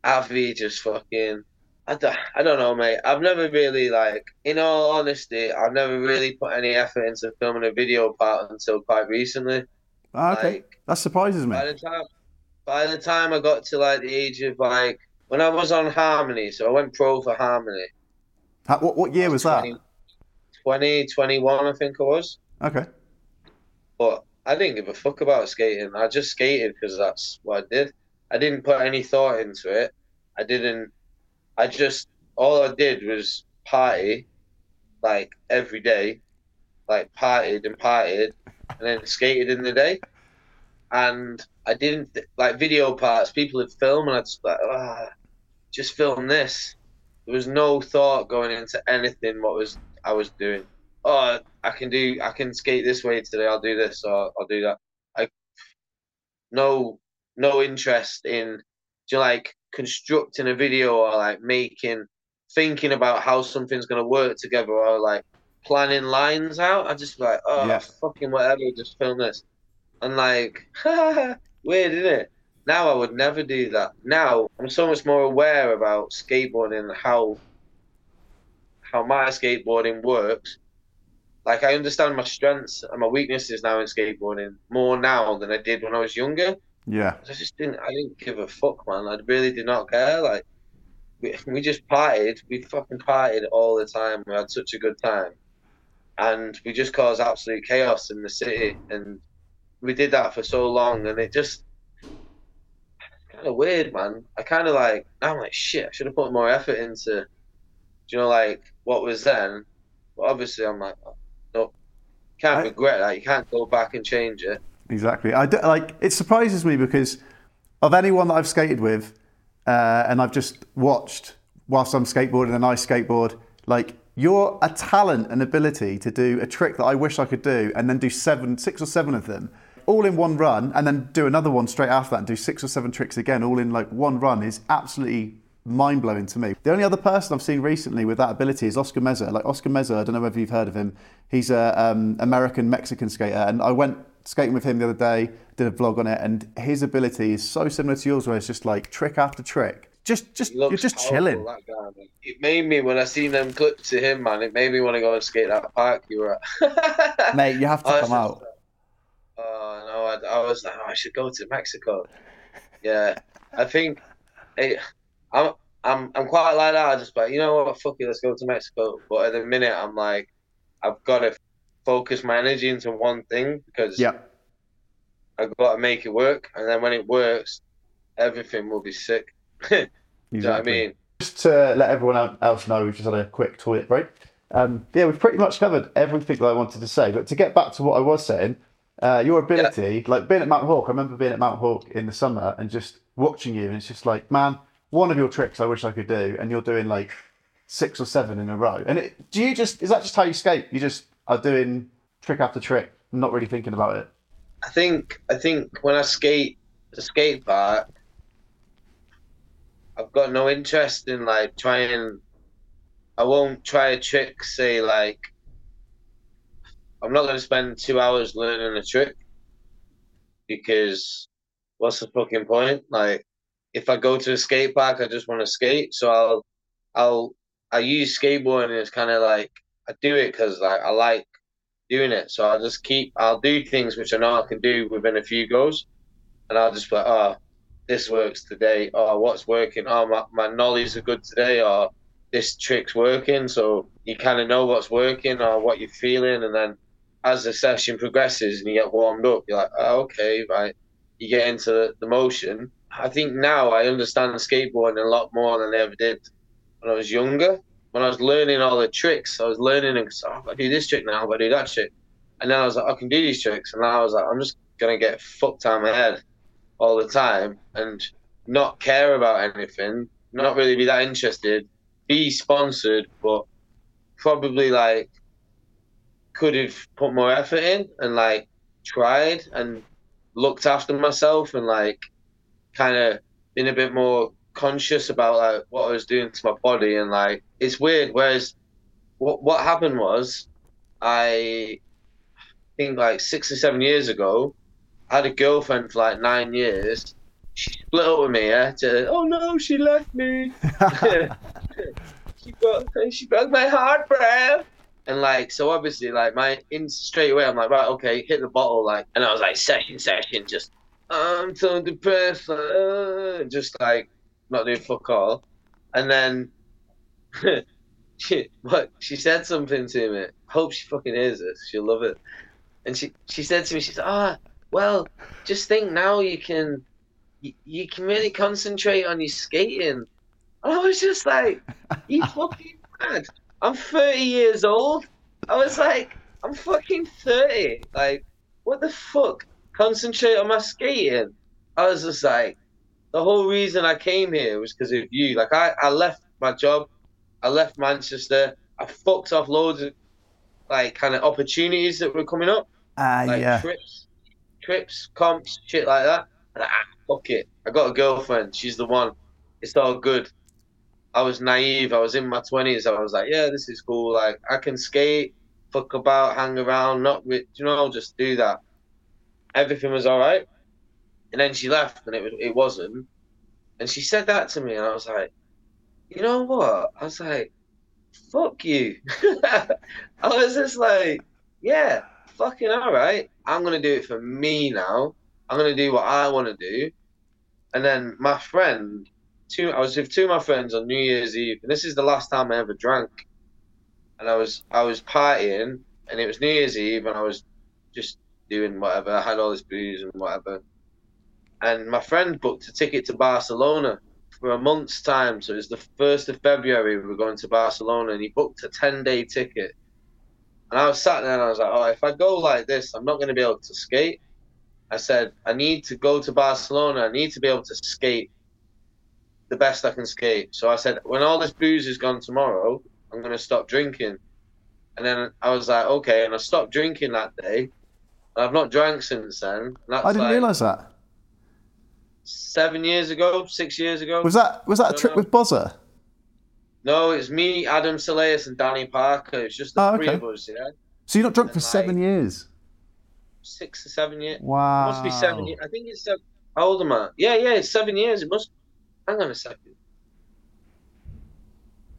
Avi just fucking. I don't, I don't know, mate. I've never really like, in all honesty, I've never really put any effort into filming a video part until quite recently. Ah, okay, Like, that surprises me. by the time, by the time I got to like the age of like when I was on Harmony, so I went pro for Harmony. How, what what year was that? 20, 20, 21, I think I was. Okay. But I didn't give a fuck about skating. I just skated because that's what I did. I didn't put any thought into it. I didn't. I just all I did was party, like every day, like partied and partied, and then skated in the day. And I didn't like video parts. People would film, and I'd just like, ah, just film this. There was no thought going into anything. What was I was doing? Oh, I can do. I can skate this way today. I'll do this or I'll do that. I no no interest in do you know, like constructing a video or like making thinking about how something's gonna work together or like planning lines out. I just like, oh Yeah. fucking whatever, just film this. And like weird, isn't it? Now I would never do that. Now I'm so much more aware about skateboarding and how how my skateboarding works. Like I understand my strengths and my weaknesses now in skateboarding more now than I did when I was younger. Yeah. I just didn't. I didn't give a fuck, man. I really did not care. Like we, we just partied. We fucking partied all the time. We had such a good time, and we just caused absolute chaos in the city. And we did that for so long, and it just kind of weird, man. I kind of like. now I'm like, shit. I should have put more effort into. You know, like what was then? But obviously, I'm like, oh, no, can't I- regret that. You can't go back and change it. Exactly. I do, like it surprises me because of anyone that I've skated with, uh, and I've just watched whilst I'm skateboarding and I skateboard. Like you're a talent and ability to do a trick that I wish I could do, and then do seven, six or seven of them, all in one run, and then do another one straight after that, and do six or seven tricks again, all in like one run, is absolutely mind blowing to me. The only other person I've seen recently with that ability is Oscar Meza. Like Oscar Meza, I don't know whether you've heard of him. He's a um, American Mexican skater, and I went skating with him the other day, did a vlog on it, and his ability is so similar to yours, where it's just like trick after trick. Just, just you're just powerful, chilling. guy. It made me when I seen them clips of him, man. It made me want to go and skate that park you were at. Mate, you have to I come just out. Oh no, I, I was like, oh, I should go to Mexico. Yeah, I think it, I'm, I'm, I'm quite like that. I just like, you know what, fuck it, let's go to Mexico. But at the minute, I'm like, I've got to focus my energy into one thing because Yeah, I've got to make it work, and then when it works, everything will be sick. Do you know what I mean? Just to let everyone else know, we've just had a quick toilet break. Um, yeah, we've pretty much covered everything that I wanted to say. But to get back to what I was saying, uh, your ability, like being at Mount Hawke, I remember being at Mount Hawke in the summer and just watching you, and it's just like, man, one of your tricks I wish I could do, and you're doing like six or seven in a row. And it, do you just, is that just how you skate? You just are doing trick after trick, not really thinking about it? I think I think when I skate the skate park, I've got no interest in like trying. I won't try a trick. Say like, I'm not going to spend two hours learning a trick because what's the fucking point? Like, if I go to a skate park, I just want to skate. So I'll, I'll, I use skateboarding as kind of like I do it because like I like doing it. So I'll just keep, I'll do things which I know I can do within a few goes. And I'll just be like, oh, this works today. Oh, what's working? Oh, my, my nollies are good today. Or this trick's working. So you kind of know what's working or what you're feeling. And then as the session progresses and you get warmed up, you're like, oh, okay, right. You get into the, the motion. I think now I understand skateboarding a lot more than I ever did when I was younger when I was learning all the tricks, I was learning and so, oh, I do this trick now, I do that trick, and then I was like, I can do these tricks, and now I was like, I'm just gonna get fucked out of my head all the time and not care about anything, not really be that interested, be sponsored, but probably like could have put more effort in and like tried and looked after myself and like kind of been a bit more conscious about like what I was doing to my body and like it's weird. Whereas what what happened was I think like six or seven years ago, I had a girlfriend for like nine years. She split up with me, yeah. To oh no, she left me. she got she broke my heart, bro. And like so, obviously, like my in straight away, I'm like, right, okay, hit the bottle, like, and I was like, session, session, just I'm so depressed, uh, just like not doing fuck all. And then she what she said something to me. Hope she fucking hears this. She'll love it. And she she said to me, she said, ah, well, just think now you can you, you can really concentrate on your skating. And I was just like, you fucking mad. I'm 30 years old. I was like, I'm fucking 30. Like, what the fuck? Concentrate on my skating. I was just like, the whole reason I came here was because of you. Like, I, I left my job, I left Manchester, I fucked off loads of like kind of opportunities that were coming up, Ah, like yeah. trips, trips, comps, shit like that. And I, ah, fuck it. I got a girlfriend. She's the one. It's all good. I was naive. I was in my twenties. I was like, yeah, this is cool. Like, I can skate, fuck about, hang around, not, with, you know, I'll just do that. Everything was all right. And then she left, and it it wasn't. And she said that to me, and I was like, you know what? I was like, fuck you. I was just like, yeah, fucking all right. I'm gonna do it for me now. I'm gonna do what I want to do. And then my friend, two, I was with two of my friends on New Year's Eve, and this is the last time I ever drank. And I was I was partying, and it was New Year's Eve, and I was just doing whatever. I had all this booze and whatever. And my friend booked a ticket to Barcelona for a month's time. So it was the first of February. We were going to Barcelona, and he booked a ten day ticket. And I was sat there, and I was like, "Oh, if I go like this, I'm not going to be able to skate." I said, "I need to go to Barcelona. I need to be able to skate the best I can skate." So I said, "When all this booze is gone tomorrow, I'm going to stop drinking." And then I was like, "Okay," and I stopped drinking that day. I've not drank since then. That's I didn't like realise that. Seven years ago, six years ago. Was that was that a trip know. with Bozza? No, it's me, Adam Saleas, and Danny Parker. It's just the Oh, three okay. of us, yeah. So you're not drunk for And, seven years? Six or seven years. Wow. Must be seven years. I think it's seven. How old am I? Yeah, yeah, it's seven years. It must. Hang on a second.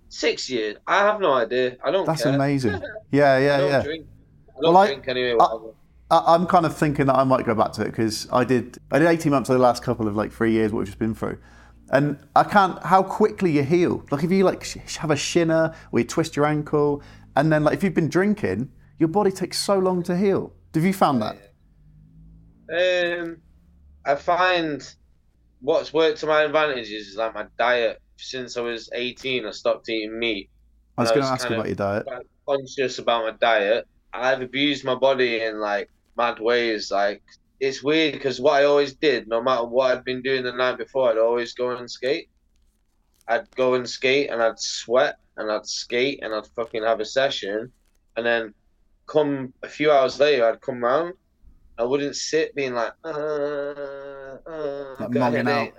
Six years. I have no idea. I don't That's care. amazing. Yeah, I yeah, don't yeah. drink. I don't Well, I- drink anyway. I- whatever. I, I'm kind of thinking that I might go back to it because I did. I did 18 months of the last couple of like three years, what we've just been through, and I can't. How quickly you heal? Like if you like sh- have a shinner or you twist your ankle, and then like if you've been drinking, your body takes so long to heal. Have you found that? Um, I find what's worked to my advantage is like my diet. Since I was 18, I stopped eating meat. I was going to ask kind about your diet. conscious about my diet. I've abused my body in like mad ways. Like it's weird because what I always did, no matter what I'd been doing the night before, I'd always go and skate. I'd go and skate and I'd sweat and I'd skate and I'd fucking have a session, and then come a few hours later, I'd come round. I wouldn't sit being like, uh, uh, Like got a monging headache,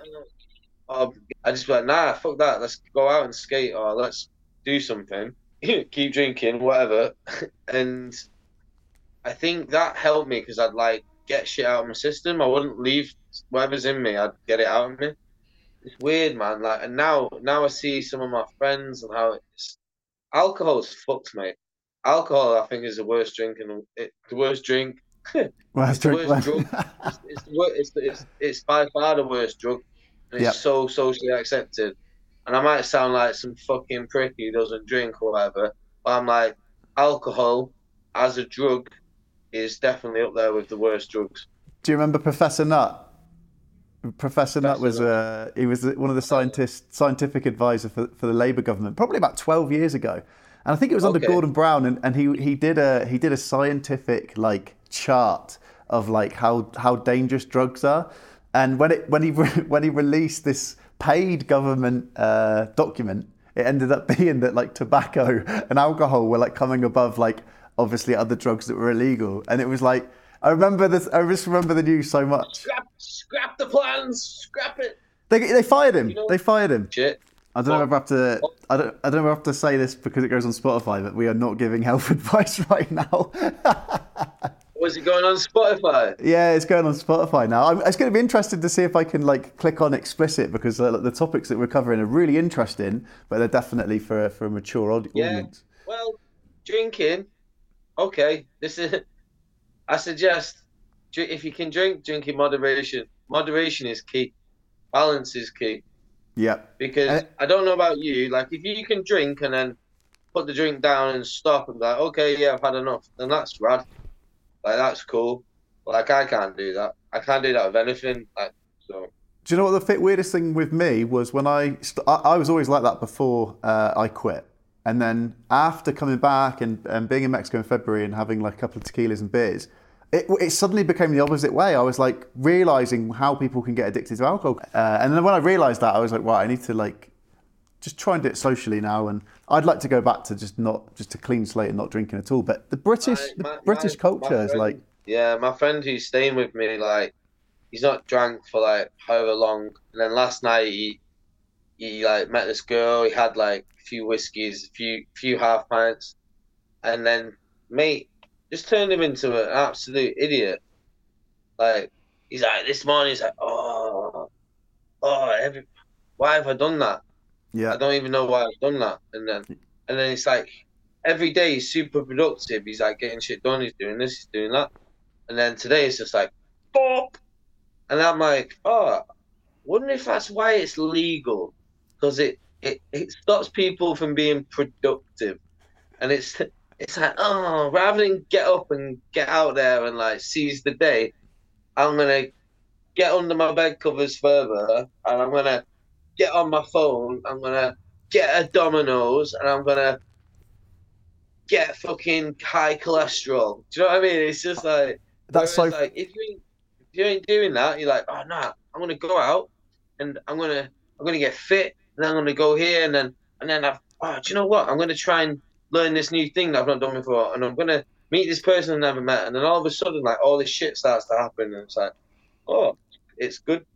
uh, or I just be like, nah, fuck that. Let's go out and skate, or let's do something. Keep drinking, whatever. and I think that helped me because I'd like get shit out of my system. I wouldn't leave whatever's in me. I'd get it out of me. It's weird, man. Like, and now, now I see some of my friends and how it's alcohol's fucked, mate. Alcohol, I think, is the worst drink and it, the worst drink. Well, It's that's the drink- worst drug. It's, it's, the it's, it's, it's by far the worst drug. And it's Yep. so socially accepted. And I might sound like some fucking prick who doesn't drink or whatever, but I'm like, alcohol as a drug is definitely up there with the worst drugs. Do you remember Professor Nutt? Professor Nutt was uh, he was one of the scientists, scientific advisor for, for the Labour government, probably about twelve years ago, and I think it was under Okay. Gordon Brown, and, and he he did a he did a scientific like chart of like how how dangerous drugs are, and when it when he re- when he released this paid government uh, document, it ended up being that like tobacco and alcohol were like coming above like obviously other drugs that were illegal, and it was like. I remember this. I just remember the news so much. Scrap, scrap the plans, scrap it. They, they fired him. You know- They fired him. Shit. I don't know if I have to. I don't. I don't know if I have to say this because it goes on Spotify, but we are not giving health advice right now. Was it going on Spotify? yeah, it's going on Spotify now. I'm, it's going to be interesting to see if I can like click on explicit because uh, the topics that we're covering are really interesting, but they're definitely for for a mature aud- Yeah. audience. Well, drinking. Okay, this is. I suggest if you can drink, drink in moderation. Moderation is key. Balance is key. Yeah. Because Uh, I don't know about you. Like, if you can drink and then put the drink down and stop and be like, okay, yeah, I've had enough, then that's rad. Like, that's cool. Like, I can't do that. I can't do that with anything. Like, so Do you know what the weirdest thing with me was when I st- I, I was always like that before uh, I quit, and then after coming back and, and being in Mexico in February and having like a couple of tequilas and beers, it, it suddenly became the opposite way. I was like realizing how people can get addicted to alcohol, uh, and then when I realized that, I was like, right, I need to like just try and do it socially now. And I'd like to go back to just not just a clean slate and not drinking at all. But the British My- the my- British my- culture my is like Yeah, my friend who's staying with me, like, he's not drank for like however long. And then last night he he like met this girl. He had like a few whiskeys, a few few half pints, and then mate just turned him into an absolute idiot. Like he's like this morning, he's like, oh, oh, every, why have I done that? yeah. I don't even know why I've done that. And then and then it's like every day he's super productive. He's like getting shit done. He's doing this. He's doing that. And then today it's just like bop. And I'm like, oh, wonder if that's why it's legal because it, it it stops people from being productive. And it's it's like oh, rather than get up and get out there and like seize the day, I'm gonna get under my bed covers further and I'm gonna get on my phone. I'm gonna get a Domino's and I'm gonna get fucking high cholesterol. Do you know what I mean? It's just like That's so like if you ain't if you ain't doing that, you're like, oh nah, I'm gonna go out and I'm gonna I'm gonna get fit and then I'm gonna go here and then and then I've oh do you know what? I'm gonna try and learn this new thing that I've not done before and I'm gonna meet this person I've never met and then all of a sudden like all this shit starts to happen and it's like, oh, it's good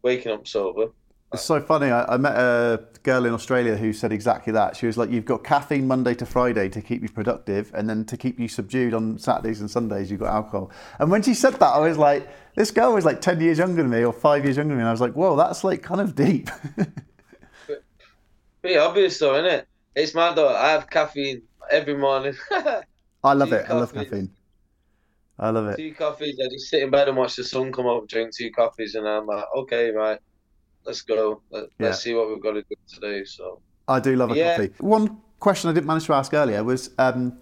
waking up sober. It's so funny. I, I met a girl in Australia who said exactly that. She was like, "You've got caffeine Monday to Friday to keep you productive, and then to keep you subdued on Saturdays and Sundays, you've got alcohol." And when she said that, I was like, "This girl was like ten years younger than me, or five years younger than me." And I was like, "Whoa, that's like kind of deep." Pretty obvious though, isn't it? It's mad though. I have caffeine every morning. I love Two it. I love caffeine. I love it. two coffees. I just sit in bed and watch the sun come up, drink two coffees, and I'm like, okay, right, let's go. Let, Yeah. Let's see what we've got to do today. So, I do love a Yeah. coffee. One question I didn't manage to ask earlier was, um,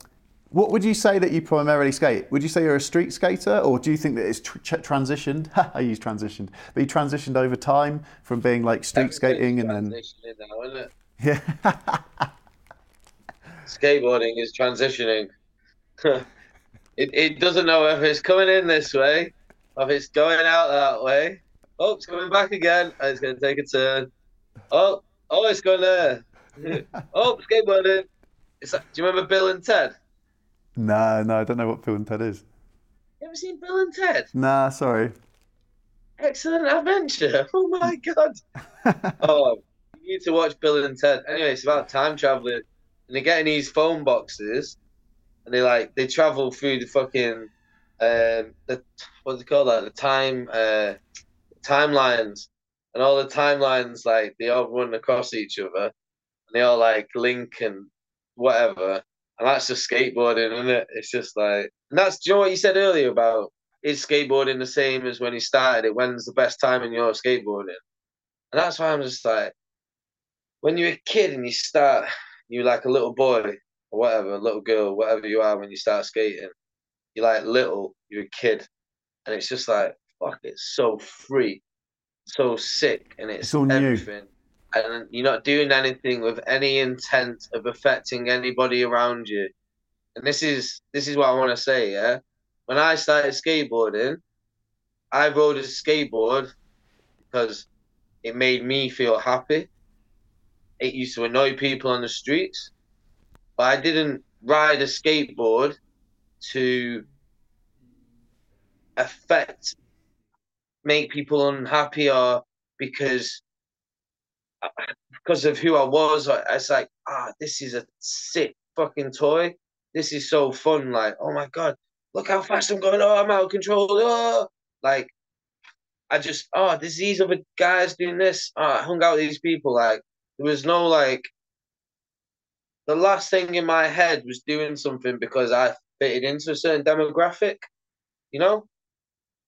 what would you say that you primarily skate? Would you say you're a street skater, or do you think that it's tr- transitioned? I use transitioned, but you transitioned over time from being like street skating and then now? Yeah. skateboarding is transitioning. it it doesn't know if it's coming in this way, or if it's going out that way. Oh, it's coming back again. and It's going to take a turn. Oh, oh, it's going there. oh, skateboarding. It's like, do you remember Bill and Ted? no, no, I don't know what Bill and Ted is. You ever seen Bill and Ted? Nah, sorry. Excellent adventure. Oh my god. oh, need to watch Bill and Ted. Anyway, it's about time traveling, and they get in these phone boxes, and they like they travel through the fucking um the what do they call that? The time uh timelines, and all the timelines like they all run across each other, and they all like link and whatever. And that's just skateboarding, isn't it? It's just like, and that's do you know what you said earlier about is skateboarding the same as when you started it? When's the best time in your skateboarding? And that's why I'm just like, when you're a kid and you start, you're like a little boy or whatever, a little girl, whatever you are when you start skating. You're like little, you're a kid, and it's just like, fuck, it's so free, so sick, and it's, It's all new. And you're not doing anything with any intent of affecting anybody around you. And this is this is what I want to say, yeah when I started skateboarding, I rode a skateboard because it made me feel happy. It used to annoy people on the streets, but I didn't ride a skateboard to affect, make people unhappy, or because because of who I was. I- It's like, ah, this is a sick fucking toy. This is so fun. Like, oh my god, look how fast I'm going. Oh, I'm out of control. Oh, like, I just, oh, there's these other guys doing this. Oh, I hung out with these people. Like, there was no like. The last thing in my head was doing something because I fitted into a certain demographic. You know,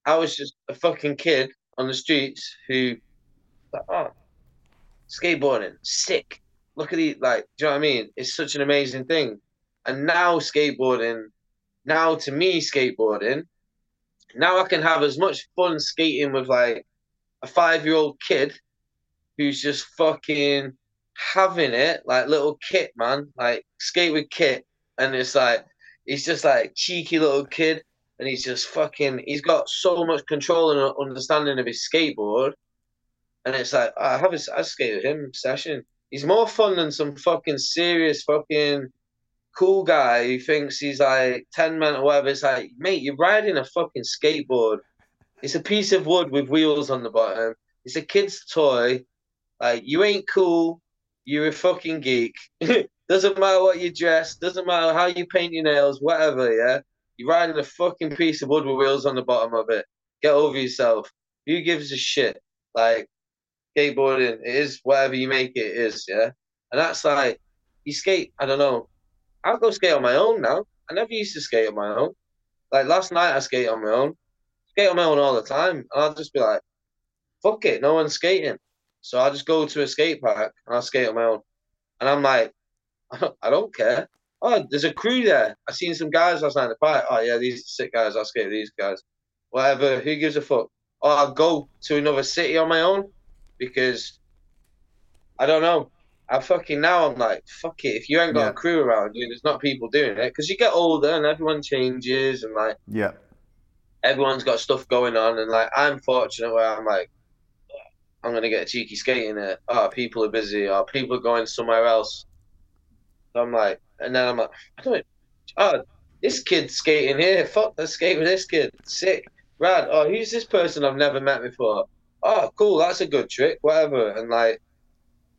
I was just a fucking kid on the streets who, like, oh, skateboarding, sick. Look at these, like, do you know what I mean? It's such an amazing thing. And now skateboarding now to me skateboarding now i can have as much fun skating with like a five year old kid who's just fucking having it, like little Kit, man, like skate with Kit. And it's like, he's just like cheeky little kid. And he's just fucking, he's got so much control and understanding of his skateboard. And it's like, I have a, I skate with him session. He's more fun than some fucking serious fucking cool guy who thinks he's like 10 men or whatever. It's like, mate, you're riding a fucking skateboard. It's a piece of wood with wheels on the bottom. It's a kid's toy. Like, you ain't cool. You're a fucking geek. doesn't matter what you dress, doesn't matter how you paint your nails, whatever, yeah? You're riding a fucking piece of wood with wheels on the bottom of it. Get over yourself. Who gives a shit? Like, skateboarding, it is whatever you make it, it is, yeah? And that's like, you skate, I don't know. I'll go skate on my own now. I never used to skate on my own. Like last night, I skate on my own. Skate on my own all the time. And I'll just be like, fuck it, no one's skating. So I'll just go to a skate park and I'll skate on my own. And I'm like, I don't care. Oh, there's a crew there. I seen some guys last night in the park. Oh yeah, these sick guys. I'll skate with these guys. Whatever. Who gives a fuck? Or I'll go to another city on my own because I don't know. I fucking now I'm like, fuck it. If you ain't got Yeah. a crew around you, there's not people doing it because you get older and everyone changes and like Yeah. everyone's got stuff going on and like I'm fortunate where I'm like I'm gonna get a cheeky skating it. Oh, people are busy or people are going somewhere else. So I'm like, and then I'm like, I don't. Oh, this kid's skating here. Fuck, let's skate with this kid. Sick, rad. Oh, who's this person I've never met before? Oh, cool. That's a good trick. Whatever. And like,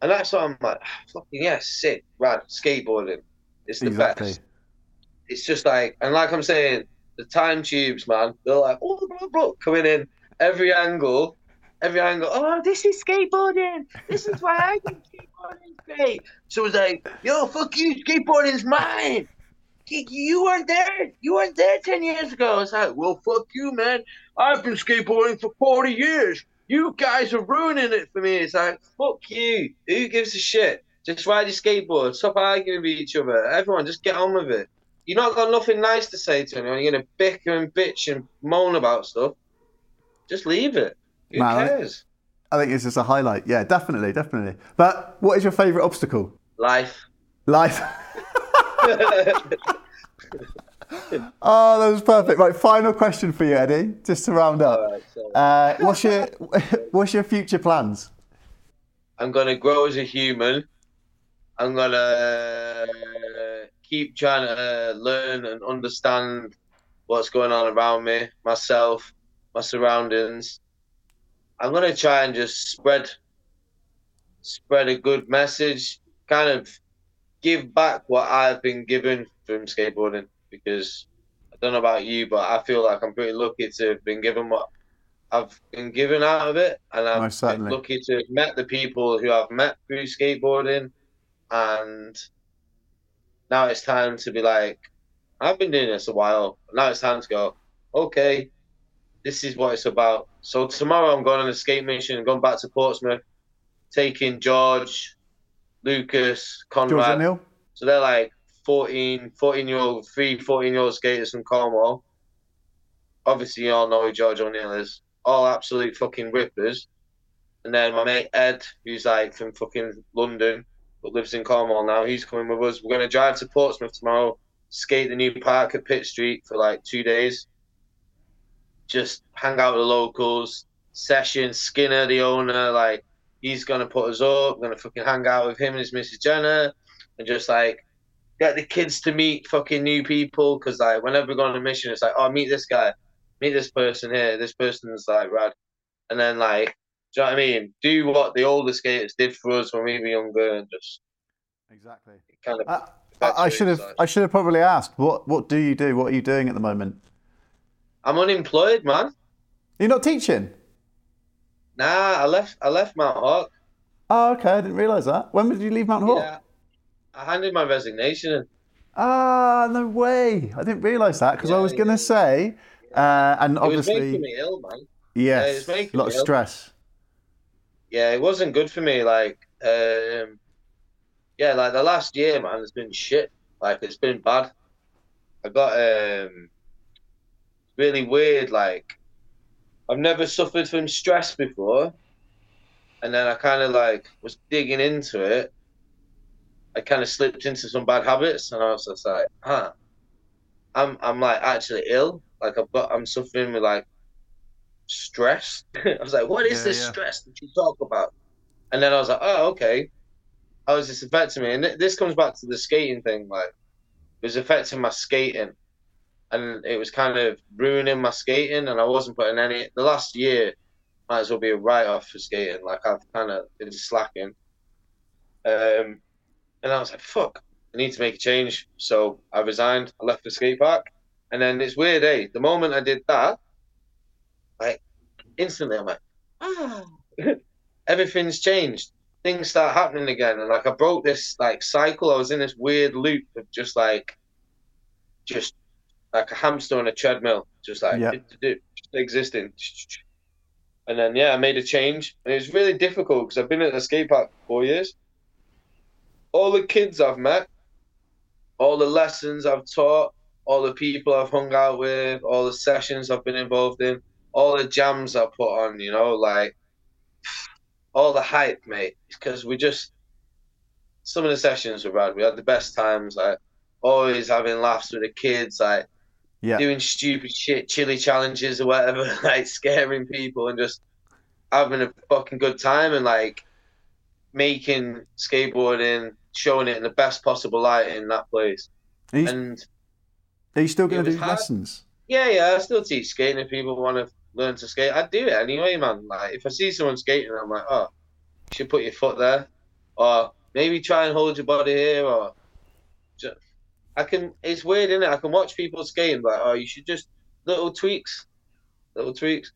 and that's what I'm like. Ah, fucking yeah, sick, rad. Skateboarding. It's the Exactly. best. It's just like, and like I'm saying, the time tubes, man. They're like, oh, blah, blah, coming in every angle, every angle. Oh, this is skateboarding. This is why I think skateboarding's great. So it's like, yo, fuck you, skateboarding's mine. You- weren't there. You weren't there ten years ago. It's like, well, fuck you, man. I've been skateboarding for forty years. You guys are ruining it for me. It's like, fuck you. Who gives a shit? Just ride your skateboard. Stop arguing with each other. Everyone, just get on with it. You're not got nothing nice to say to anyone. You're gonna bicker and bitch and moan about stuff. Just leave it. Who Man, cares? I think it's just a highlight. Yeah, definitely, definitely. But what is your favourite obstacle? Life. Life. oh, that was perfect. Right, final question for you, Eddie, just to round up. Alright, so Uh, what's your what's your future plans? I'm gonna grow as a human. I'm gonna uh, keep trying to learn and understand what's going on around me, myself, my surroundings. I'm gonna try and just spread spread a good message, kind of give back what I've been given from skateboarding because I don't know about you, but I feel like I'm pretty lucky to have been given what I've been given out of it, and I'm Most lucky to have met the people who I've met through skateboarding, and now it's time to be like, I've been doing this a while. Now it's time to go. Okay, this is what it's about. So tomorrow I'm going on a skate mission, going back to Portsmouth, taking George, Lucas, George Conrad. O'Neill? So they're like 14, 14 year old, three 14 year old skaters from Cornwall. Obviously, you all know who George O'Neill is. All absolute fucking rippers. And then my mate Ed, who's like from fucking London, but lives in Cornwall now, he's coming with us. We're going to drive to Portsmouth tomorrow, skate the new park at Pitt Street for like two days. Just hang out with the locals, session, Skinner, the owner, like, he's to put us up. We're to fucking hang out with him and his Mrs. Jenner and just like get the kids to meet fucking new people because like whenever we go on a mission it's like oh meet this guy meet this person here this person's like rad and then like do you know what I mean do what the older skaters did for us when we were younger and just Exactly. kind of I, I, I should have I should have probably asked what what do you do? What are you doing at the moment? I'm unemployed man You're not teaching. nah I left I left Mount Hawke Oh, okay. I didn't realise that. When did you leave Mount Hawke? yeah I handed my resignation in Ah, no way. I didn't realise that because I Yeah, was going to yeah. say, uh, and it was obviously, making me ill man yes, it was making a lot me of ill. stress. yeah, it wasn't good for me. Like, um, yeah, like the last year, man, it's been shit. Like, it's been bad. I got um, really weird. Like, I've never suffered from stress before, and then I kind of like was digging into it. I kind of slipped into some bad habits, and I was just like, huh, I'm I'm like actually ill. Like I've got I'm suffering with like stress. I was like, what is Yeah, this yeah. stress that you talk about? And then I was like, oh okay. How is this affecting me? And th- this comes back to the skating thing. Like it was affecting my skating, and it was kind of ruining my skating. And I wasn't putting any. The last year might as well be a write off for skating. Like I've kind of been slacking. Um, and I was like, fuck, I need to make a change. So I resigned. I left the skate park, and then it's weird, eh? The moment I did that, like instantly, I'm like, ah, everything's changed. Things start happening again, and like I broke this like cycle. I was in this weird loop of just like, just like a hamster on a treadmill, just like Yeah. do-do-do, just existing. And then yeah, I made a change, and it was really difficult because I've been at the skate park for four years. All the kids I've met, all the lessons I've taught, all the people I've hung out with, all the sessions I've been involved in, all the jams I put on, you know, like all the hype, mate. Because we just some of the sessions were rad. We had the best times, like always having laughs with the kids, like Yeah. doing stupid shit, chili challenges or whatever, like scaring people and just having a fucking good time and like making skateboarding, showing it in the best possible light in that place. Are you, And are you still going to do hard. lessons? yeah, yeah, I still teach skating if people want to learn to skate. I do it anyway, man. Like if I see someone skating, I'm like, oh, you should put your foot there, or maybe try and hold your body here, or just, I can. It's weird, isn't it? I can watch people skating, like, oh, you should just little tweaks, little tweaks,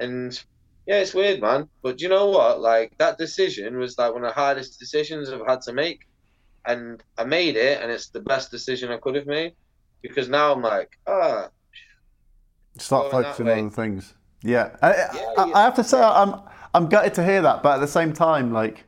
and yeah, it's weird, man. But you know what? Like that decision was like one of the hardest decisions I've had to make, and I made it, and it's the best decision I could have made because now I'm like, ah. Start focusing on things. Yeah, I, I- Yeah, I, yeah. I have to say I'm I'm gutted to hear that, but at the same time, like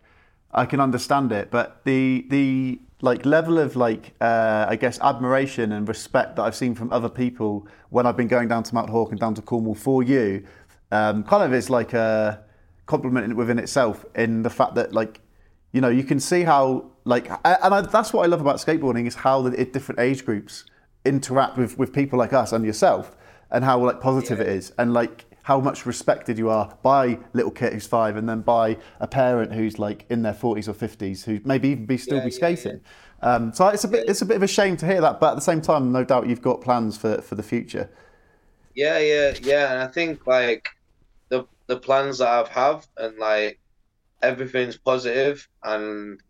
I can understand it. But the the like level of like uh, I guess admiration and respect that I've seen from other people when I've been going down to Mount Hawke and down to Cornwall for you, um, kind of is like a compliment within itself in the fact that like you know you can see how like and I, that's what I love about skateboarding is how the different age groups interact with with people like us and yourself and how like positive it is. And like how much respected you are by little kit who's five and then by a parent who's like in their 40s or 50s who maybe even be still Yeah, be yeah, skating. Um, so it's a bit it's a bit of a shame to hear that but at the same time no doubt you've got plans for for the future. Yeah, yeah, yeah. And I think like the the plans that I've have and like everything's positive and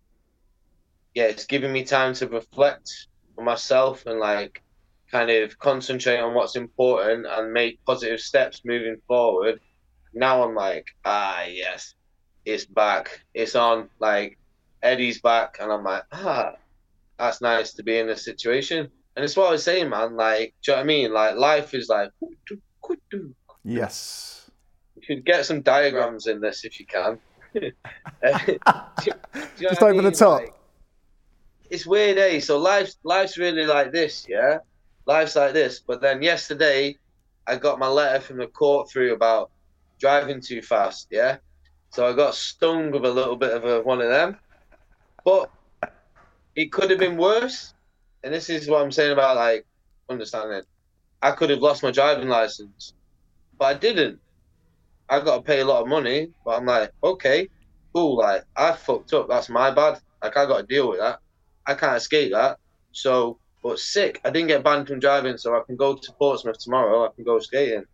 yeah, it's giving me time to reflect on myself and like kind of concentrate on what's important and make positive steps moving forward. Now I'm like, ah yes, it's back. It's on. Like Eddie's back and I'm like, ah, that's nice to be in this situation. And it's what I was saying, man. Like, do you know what I mean? Like, life is like, yes. you should get some diagrams in this if you can. You Just what I over the top. Like, it's weird, eh? So life's life's really like this, yeah. Life's like this. But then yesterday, I got my letter from the court through about driving too fast, yeah. So I got stung with a little bit of a one of them, but it could have been worse. And this is what I'm saying about like understanding. I could have lost my driving license, but I didn't. I got to pay a lot of money, but I'm like, okay, cool. Like I fucked up. That's my bad. Like I got to deal with that. I can't escape that. So, but sick. I didn't get banned from driving, so I can go to Portsmouth tomorrow. I can go skating,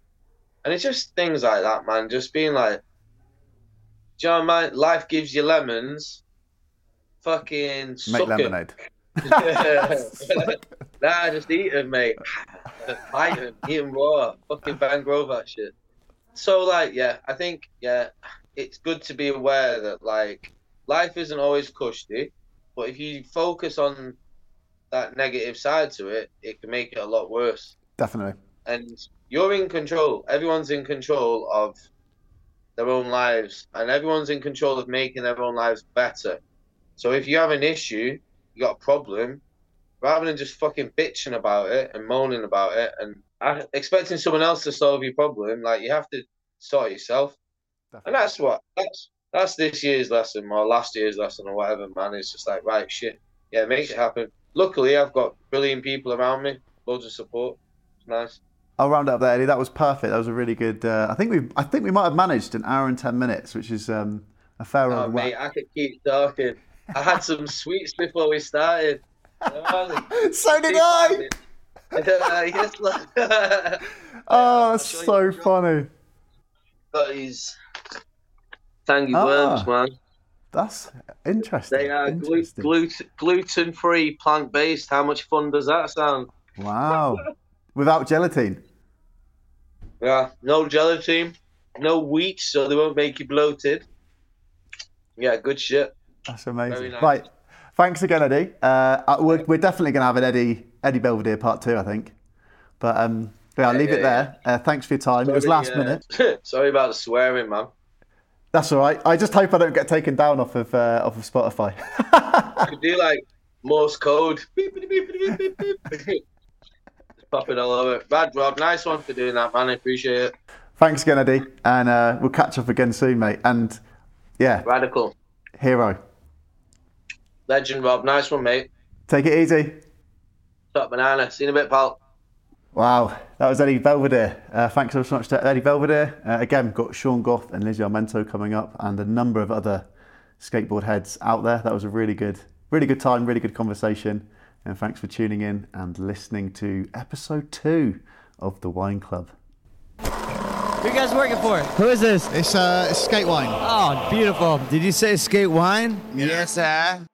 and it's just things like that, man. Just being like, do you know what I mean? Life gives you lemons. Fucking make lemonade nah, just eat them, mate. Bite them, eat them raw. Fucking Van Grove that shit. So, like, yeah, I think, yeah, it's good to be aware that, like, life isn't always cushy, but if you focus on that negative side to it, it can make it a lot worse. definitely And you're in control. Everyone's in control of their own lives, and everyone's in control of making their own lives better. So if you have an issue, you got a problem, rather than just fucking bitching about it and moaning about it and expecting someone else to solve your problem, like you have to sort yourself. And that's what that's that's this year's lesson or last year's lesson or whatever, man. It's just like right, shit, yeah, make it happen. Luckily, I've got brilliant people around me, loads of support. It's nice. I'll round up there, Eddie. That was perfect. That was a really good. Uh, I think we, I think we might have managed an hour and ten minutes, which is um, a fair Oh, mate, whack. I could keep talking. I had some sweets before we started. So did I. yes. Oh, that's so funny. Got these tangy Ah. worms, man. That's interesting. They are glu- Interesting. gluten gluten free, plant based. How much fun does that sound? Wow. Without gelatin. Yeah, no gelatin, no wheat, so they won't make you bloated. Yeah, good shit. That's amazing. Nice. Right. Thanks again, Eddie. Uh, uh, we're, we're definitely going to have an Eddie Eddie Belvedere part two, I think. But um, yeah, I'll Yeah, leave it yeah, there. Uh, thanks for your time. it was last minute. Sorry about the swearing, man. That's all right. I just hope I don't get taken down off of uh, off of Spotify. Could do like Morse code. Beep, beep, beep, beep, beep, beep, beep. Just Pop it all over. Bad Rob, nice one for doing that, man. I appreciate it. Thanks again, Eddie, and uh, we'll catch up again soon, mate. And yeah, Radical. hero. Legend Rob, nice one, mate. Take it easy. Top banana. See you in a bit, pal. Wow, that was Eddie Belvedere. Uh, thanks so much to Eddie Belvedere. Uh, again, got Sean Goff and Lizzie Armanto coming up, and a number of other skateboard heads out there. That was a really good, really good time, really good conversation. And thanks for tuning in and listening to episode two of the Wine Club. Who you guys working for? Who is this? It's uh, it's skate wine. Oh, beautiful. Did you say skate wine? Yes, sir.